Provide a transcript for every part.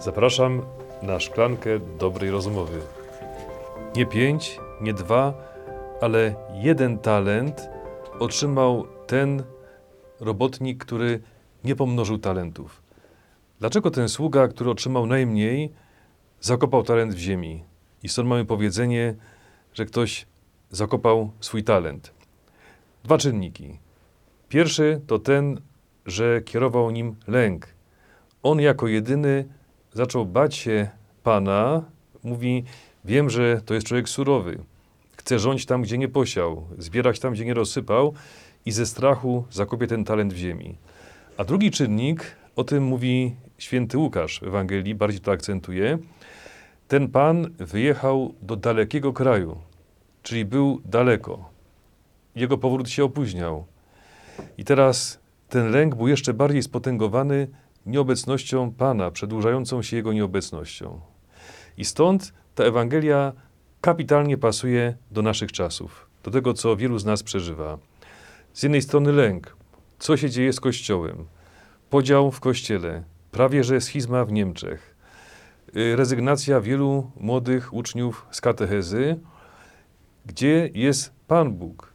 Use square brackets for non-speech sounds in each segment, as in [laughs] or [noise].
Zapraszam na szklankę dobrej rozmowy. Nie pięć, nie dwa, ale jeden talent otrzymał ten robotnik, który nie pomnożył talentów. Dlaczego ten sługa, który otrzymał najmniej, zakopał talent w ziemi? I stąd mamy powiedzenie, że ktoś zakopał swój talent. Dwa czynniki. Pierwszy to ten, że kierował nim lęk. On jako jedyny zaczął bać się Pana. Mówi, wiem, że to jest człowiek surowy. Chce rządzić tam, gdzie nie posiał, zbierać tam, gdzie nie rozsypał i ze strachu zakopie ten talent w ziemi. A drugi czynnik, o tym mówi święty Łukasz w Ewangelii, bardziej to akcentuje. Ten Pan wyjechał do dalekiego kraju, czyli był daleko. Jego powrót się opóźniał. I teraz ten lęk był jeszcze bardziej spotęgowany nieobecnością Pana, przedłużającą się Jego nieobecnością. I stąd ta Ewangelia kapitalnie pasuje do naszych czasów, do tego, co wielu z nas przeżywa. Z jednej strony lęk, co się dzieje z Kościołem, podział w Kościele, prawie że schizma w Niemczech, y, rezygnacja wielu młodych uczniów z katechezy, gdzie jest Pan Bóg.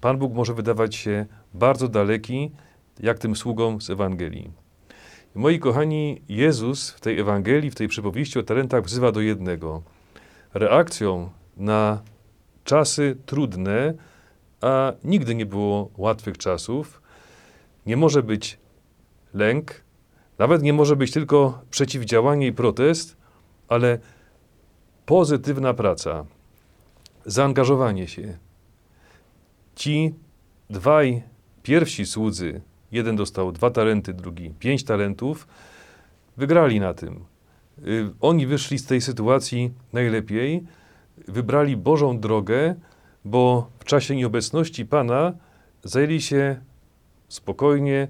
Pan Bóg może wydawać się bardzo daleki, jak tym sługom z Ewangelii. Moi kochani, Jezus w tej Ewangelii, w tej przypowieści o talentach wzywa do jednego. Reakcją na czasy trudne, a nigdy nie było łatwych czasów, nie może być lęk, nawet nie może być tylko przeciwdziałanie i protest, ale pozytywna praca, zaangażowanie się. Ci dwaj pierwsi słudzy, jeden dostał dwa talenty, drugi pięć talentów, wygrali na tym. Y, Oni wyszli z tej sytuacji najlepiej, wybrali Bożą drogę, bo w czasie nieobecności Pana zajęli się spokojnie,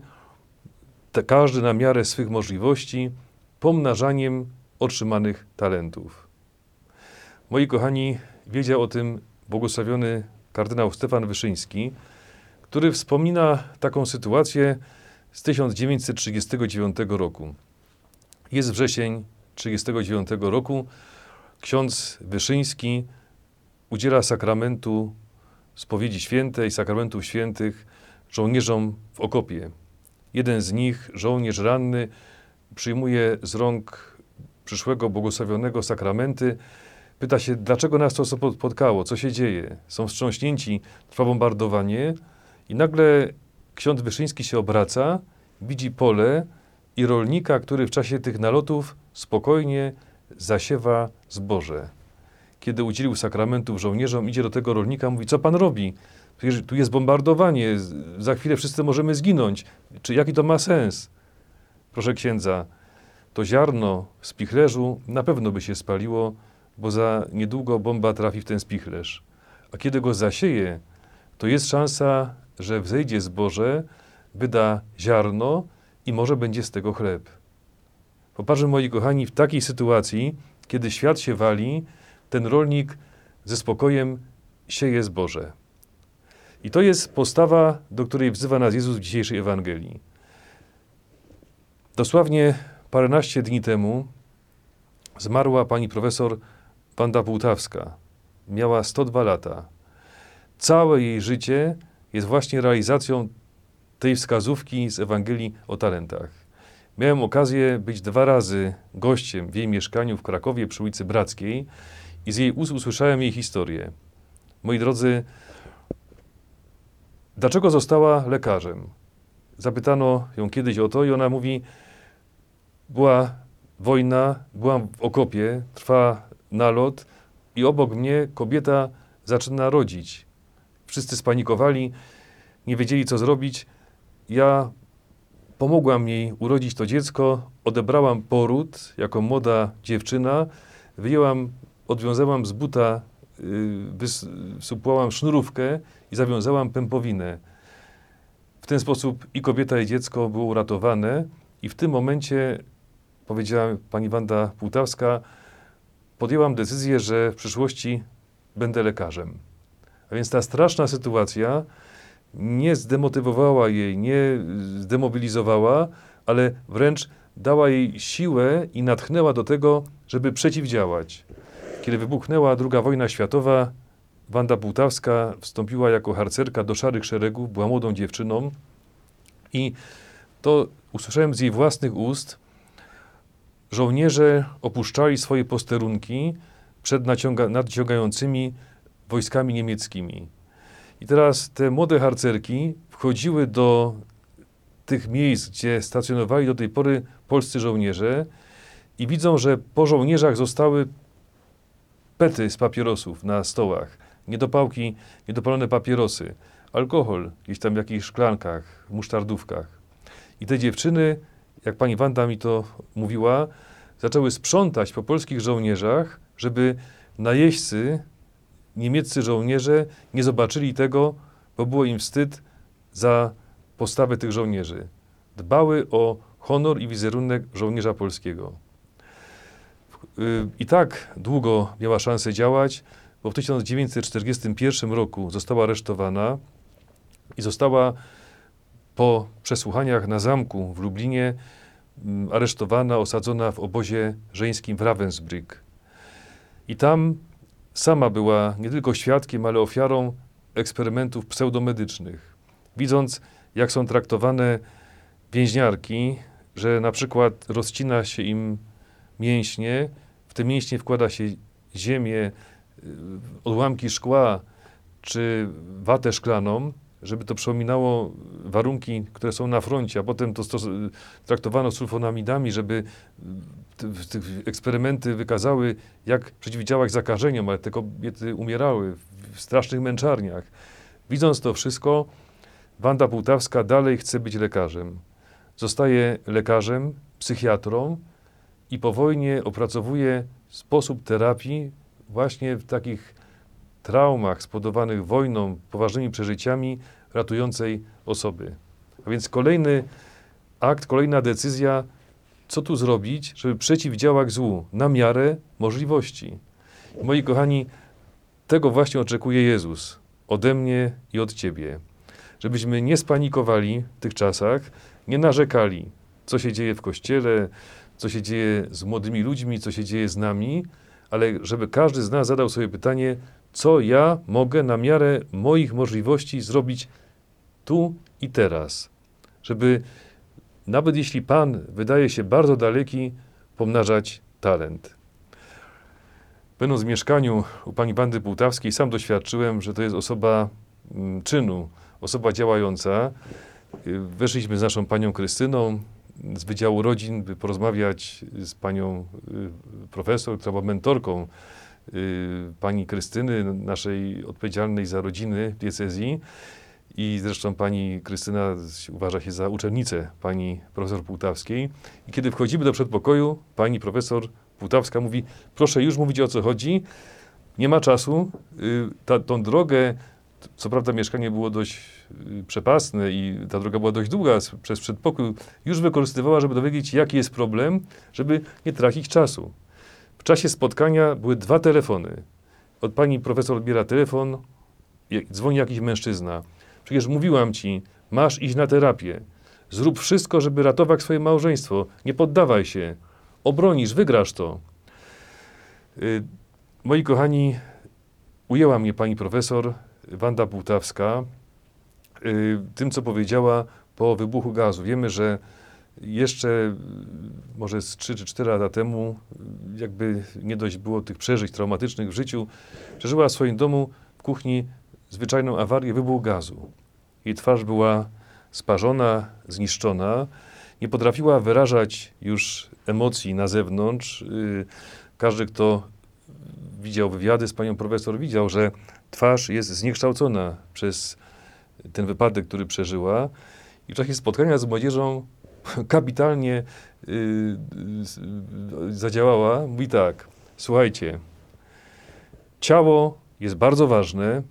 te, każdy na miarę swych możliwości, pomnażaniem otrzymanych talentów. Moi kochani, wiedział o tym błogosławiony kardynał Stefan Wyszyński, który wspomina taką sytuację z 1939 roku. Jest wrzesień 1939 roku. Ksiądz Wyszyński udziela sakramentu spowiedzi świętej, sakramentów świętych żołnierzom w okopie. Jeden z nich, żołnierz ranny, przyjmuje z rąk przyszłego błogosławionego sakramenty. Pyta się, dlaczego nas to spotkało, co się dzieje. Są wstrząśnięci, trwa bombardowanie i nagle ksiądz Wyszyński się obraca, widzi pole i rolnika, który w czasie tych nalotów spokojnie zasiewa zboże. Kiedy udzielił sakramentów żołnierzom, idzie do tego rolnika, mówi, co pan robi? Przecież tu jest bombardowanie, za chwilę wszyscy możemy zginąć. Czy jaki to ma sens? Proszę księdza, to ziarno w spichlerzu na pewno by się spaliło, bo za niedługo bomba trafi w ten spichlerz. A kiedy go zasieje, to jest szansa, że wzejdzie zboże, wyda ziarno i może będzie z tego chleb. Popatrzmy, moi kochani, w takiej sytuacji, kiedy świat się wali, ten rolnik ze spokojem sieje zboże. I to jest postawa, do której wzywa nas Jezus w dzisiejszej Ewangelii. Dosłownie paręnaście dni temu zmarła pani profesor Wanda Półtawska. Miała 102 lata. Całe jej życie jest właśnie realizacją tej wskazówki z Ewangelii o talentach. Miałem okazję być dwa razy gościem w jej mieszkaniu w Krakowie przy ulicy Brackiej i z jej ust usłyszałem jej historię. Moi drodzy, dlaczego została lekarzem? Zapytano ją kiedyś o to i ona mówi, była wojna, byłam w okopie, trwa nalot i obok mnie kobieta zaczyna rodzić. Wszyscy spanikowali, nie wiedzieli co zrobić. Ja pomogłam jej urodzić to dziecko, odebrałam poród jako młoda dziewczyna, wyjęłam, odwiązałam z buta, yy, wsupłałam sznurówkę i zawiązałam pępowinę. W ten sposób i kobieta, i dziecko było uratowane i w tym momencie, powiedziała pani Wanda Półtawska, podjęłam decyzję, że w przyszłości będę lekarzem. A więc ta straszna sytuacja nie zdemotywowała jej, nie zdemobilizowała, ale wręcz dała jej siłę i natchnęła do tego, żeby przeciwdziałać. Kiedy wybuchnęła II wojna światowa, Wanda Bułtawska wstąpiła jako harcerka do szarych szeregów, była młodą dziewczyną i to usłyszałem z jej własnych ust. Żołnierze opuszczali swoje posterunki przed nadciągającymi wojskami niemieckimi. I teraz te młode harcerki wchodziły do tych miejsc, gdzie stacjonowali do tej pory polscy żołnierze i widzą, że po żołnierzach zostały pety z papierosów na stołach, niedopałki, niedopalone papierosy, alkohol gdzieś tam w jakichś szklankach, musztardówkach. I te dziewczyny, jak pani Wanda mi to mówiła, zaczęły sprzątać po polskich żołnierzach, żeby najeźdźcy, niemieccy żołnierze nie zobaczyli tego, bo było im wstyd za postawę tych żołnierzy. Dbały o honor i wizerunek żołnierza polskiego. Y, I tak długo miała szansę działać, bo w 1941 roku została aresztowana i została po przesłuchaniach na zamku w Lublinie mm, aresztowana, osadzona w obozie żeńskim w Ravensbrück. I tam sama była nie tylko świadkiem, ale ofiarą eksperymentów pseudomedycznych. Widząc, jak są traktowane więźniarki, że na przykład rozcina się im mięśnie, w te mięśnie wkłada się ziemię, y, odłamki szkła czy watę szklaną, żeby to przypominało warunki, które są na froncie, a potem to traktowano sulfonamidami, żeby te, te eksperymenty wykazały, jak przeciwdziałać zakażeniom, ale te kobiety umierały w, w strasznych męczarniach. Widząc to wszystko, Wanda Pułtawska dalej chce być lekarzem. Zostaje lekarzem, psychiatrą i po wojnie opracowuje sposób terapii właśnie w takich traumach spowodowanych wojną, poważnymi przeżyciami ratującej osoby. A więc kolejny akt, kolejna decyzja, co tu zrobić, żeby przeciwdziałać złu na miarę możliwości. Moi kochani, tego właśnie oczekuje Jezus ode mnie i od Ciebie. Żebyśmy nie spanikowali w tych czasach, nie narzekali, co się dzieje w kościele, co się dzieje z młodymi ludźmi, co się dzieje z nami, ale żeby każdy z nas zadał sobie pytanie, co ja mogę na miarę moich możliwości zrobić tu i teraz. Żeby nawet jeśli Pan wydaje się bardzo daleki, pomnażać talent. Będąc w mieszkaniu u pani Wandy Półtawskiej, sam doświadczyłem, że to jest osoba mm, czynu, osoba działająca. Weszliśmy z naszą panią Krystyną z Wydziału Rodzin, by porozmawiać z panią y, profesor, która była mentorką pani Krystyny, naszej odpowiedzialnej za rodziny diecezji. I zresztą pani Krystyna uważa się za uczennicę pani profesor Półtawskiej. I kiedy wchodzimy do przedpokoju, pani profesor Półtawska mówi, proszę już mówić o co chodzi, nie ma czasu. Y, Ta, tą drogę, co prawda mieszkanie było dość y, przepastne i ta droga była dość długa przez przedpokój, już wykorzystywała, żeby dowiedzieć jaki jest problem, żeby nie tracić czasu. Czasie spotkania były dwa telefony. Od pani profesor odbiera telefon, dzwoni jakiś mężczyzna. Przecież mówiłam ci, masz iść na terapię. Zrób wszystko, żeby ratować swoje małżeństwo. Nie poddawaj się. Obronisz, wygrasz to. Y, Moi kochani, ujęła mnie pani profesor Wanda Bułtawska y, tym, co powiedziała po wybuchu gazu. Wiemy, że jeszcze y, może z 3 czy 4 lata temu, jakby nie dość było tych przeżyć traumatycznych w życiu, przeżyła w swoim domu w kuchni zwyczajną awarię, wybuch gazu. Jej twarz była sparzona, zniszczona, nie potrafiła wyrażać już emocji na zewnątrz. Y, Każdy, kto widział wywiady z panią profesor, widział, że twarz jest zniekształcona przez ten wypadek, który przeżyła. I w czasie spotkania z młodzieżą kapitalnie y, zadziałała. Mówi tak, słuchajcie, ciało jest bardzo ważne,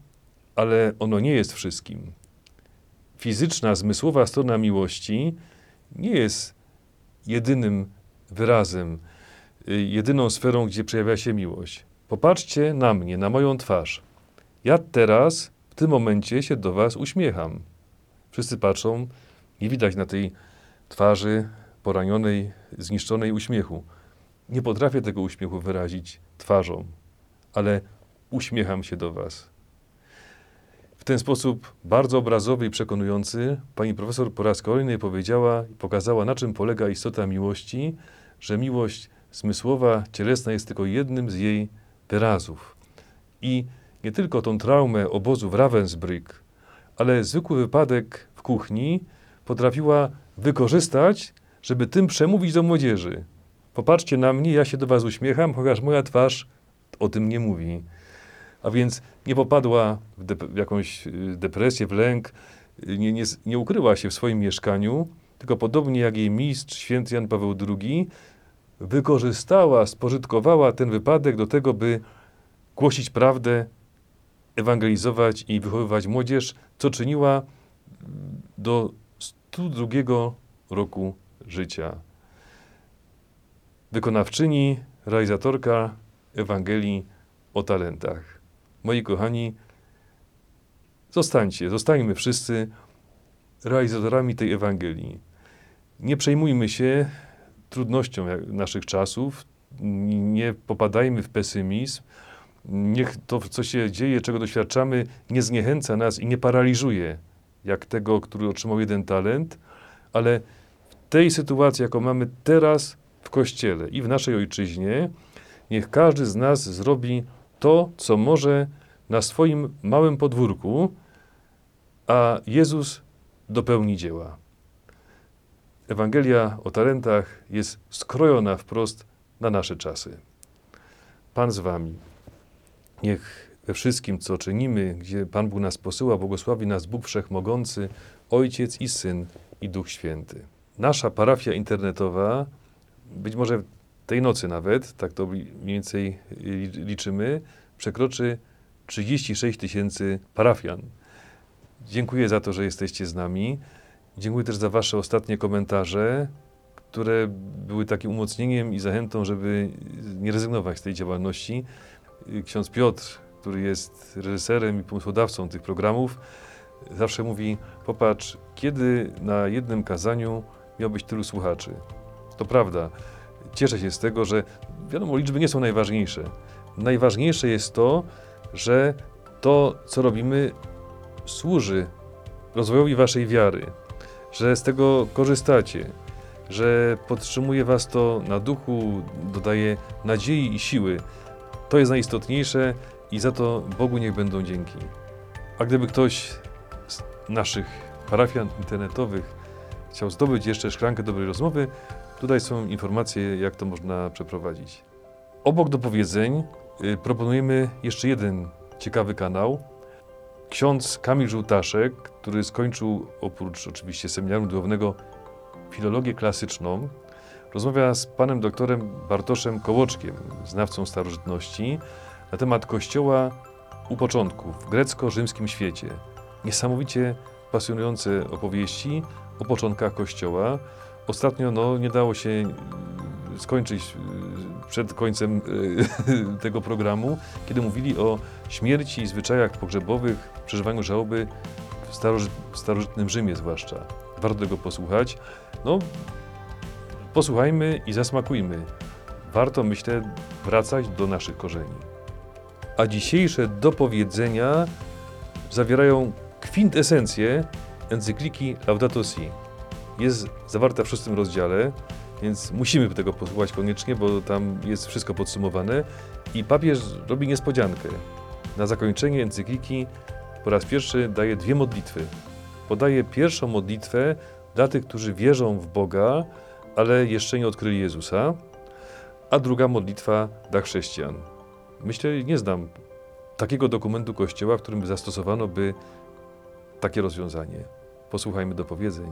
ale ono nie jest wszystkim. Fizyczna, zmysłowa strona miłości nie jest jedynym wyrazem, y, jedyną sferą, gdzie przejawia się miłość. Popatrzcie na mnie, na moją twarz. Ja teraz, w tym momencie się do was uśmiecham. Wszyscy patrzą, nie widać na tej twarzy poranionej, zniszczonej uśmiechu. Nie potrafię tego uśmiechu wyrazić twarzą, ale uśmiecham się do Was. W ten sposób bardzo obrazowy i przekonujący pani profesor po raz kolejny powiedziała i pokazała, na czym polega istota miłości, że miłość zmysłowa, cielesna jest tylko jednym z jej wyrazów. I nie tylko tą traumę obozu w Ravensbrück, ale zwykły wypadek w kuchni potrafiła wykorzystać, żeby tym przemówić do młodzieży. Popatrzcie na mnie, ja się do was uśmiecham, chociaż moja twarz o tym nie mówi. A więc nie popadła w, dep- w jakąś y, depresję, w lęk, y, nie, nie, nie ukryła się w swoim mieszkaniu, tylko podobnie jak jej mistrz, święty Jan Paweł II, wykorzystała, spożytkowała ten wypadek do tego, by głosić prawdę, ewangelizować i wychowywać młodzież, co czyniła mm, do 102 roku życia. Wykonawczyni, realizatorka Ewangelii o talentach. Moi kochani, zostańcie, zostańmy wszyscy realizatorami tej Ewangelii. Nie przejmujmy się trudnością naszych czasów, nie popadajmy w pesymizm. Niech to, co się dzieje, czego doświadczamy, nie zniechęca nas i nie paraliżuje, jak tego, który otrzymał jeden talent, ale w tej sytuacji, jaką mamy teraz w Kościele i w naszej ojczyźnie, niech każdy z nas zrobi to, co może na swoim małym podwórku, a Jezus dopełni dzieła. Ewangelia o talentach jest skrojona wprost na nasze czasy. Pan z Wami. Niech we wszystkim, co czynimy, gdzie Pan Bóg nas posyła, błogosławi nas Bóg Wszechmogący, Ojciec i Syn i Duch Święty. Nasza parafia internetowa, być może tej nocy nawet, tak to mniej więcej li- liczymy, przekroczy 36 tysięcy parafian. Dziękuję za to, że jesteście z nami. Dziękuję też za Wasze ostatnie komentarze, które były takim umocnieniem i zachętą, żeby nie rezygnować z tej działalności. Ksiądz Piotr, który jest reżyserem i pomysłodawcą tych programów, zawsze mówi: Popatrz, kiedy na jednym kazaniu miał być tylu słuchaczy. To prawda. Cieszę się z tego, że wiadomo, liczby nie są najważniejsze. Najważniejsze jest to, że to, co robimy, służy rozwojowi Waszej wiary, że z tego korzystacie, że podtrzymuje Was to na duchu, dodaje nadziei i siły. To jest najistotniejsze i za to Bogu niech będą dzięki. A gdyby ktoś z naszych parafian internetowych chciał zdobyć jeszcze szklankę dobrej rozmowy, tutaj są informacje, jak to można przeprowadzić. Obok dopowiedzeń y, proponujemy jeszcze jeden ciekawy kanał. Ksiądz Kamil Żółtaszek, który skończył oprócz oczywiście seminarium duchownego filologię klasyczną, rozmawia z panem doktorem Bartoszem Kołoczkiem, znawcą starożytności, na temat kościoła u początku w grecko-rzymskim świecie. Niesamowicie pasjonujące opowieści o początkach kościoła. Ostatnio no, nie dało się y, skończyć y, przed końcem y, [laughs] tego programu, kiedy mówili o śmierci i zwyczajach pogrzebowych, przeżywaniu żałoby w starożytnym Rzymie zwłaszcza. Warto tego posłuchać. No, posłuchajmy i zasmakujmy. Warto, myślę, wracać do naszych korzeni. A dzisiejsze dopowiedzenia zawierają kwintesencję encykliki Laudato Si. Jest zawarta w szóstym rozdziale, więc musimy tego posłuchać koniecznie, bo tam jest wszystko podsumowane. I papież robi niespodziankę. Na zakończenie encykliki po raz pierwszy daje dwie modlitwy. Podaje pierwszą modlitwę dla tych, którzy wierzą w Boga, ale jeszcze nie odkryli Jezusa, a druga modlitwa dla chrześcijan. Myślę, nie znam takiego dokumentu Kościoła, w którym zastosowano by takie rozwiązanie. Posłuchajmy dopowiedzeń.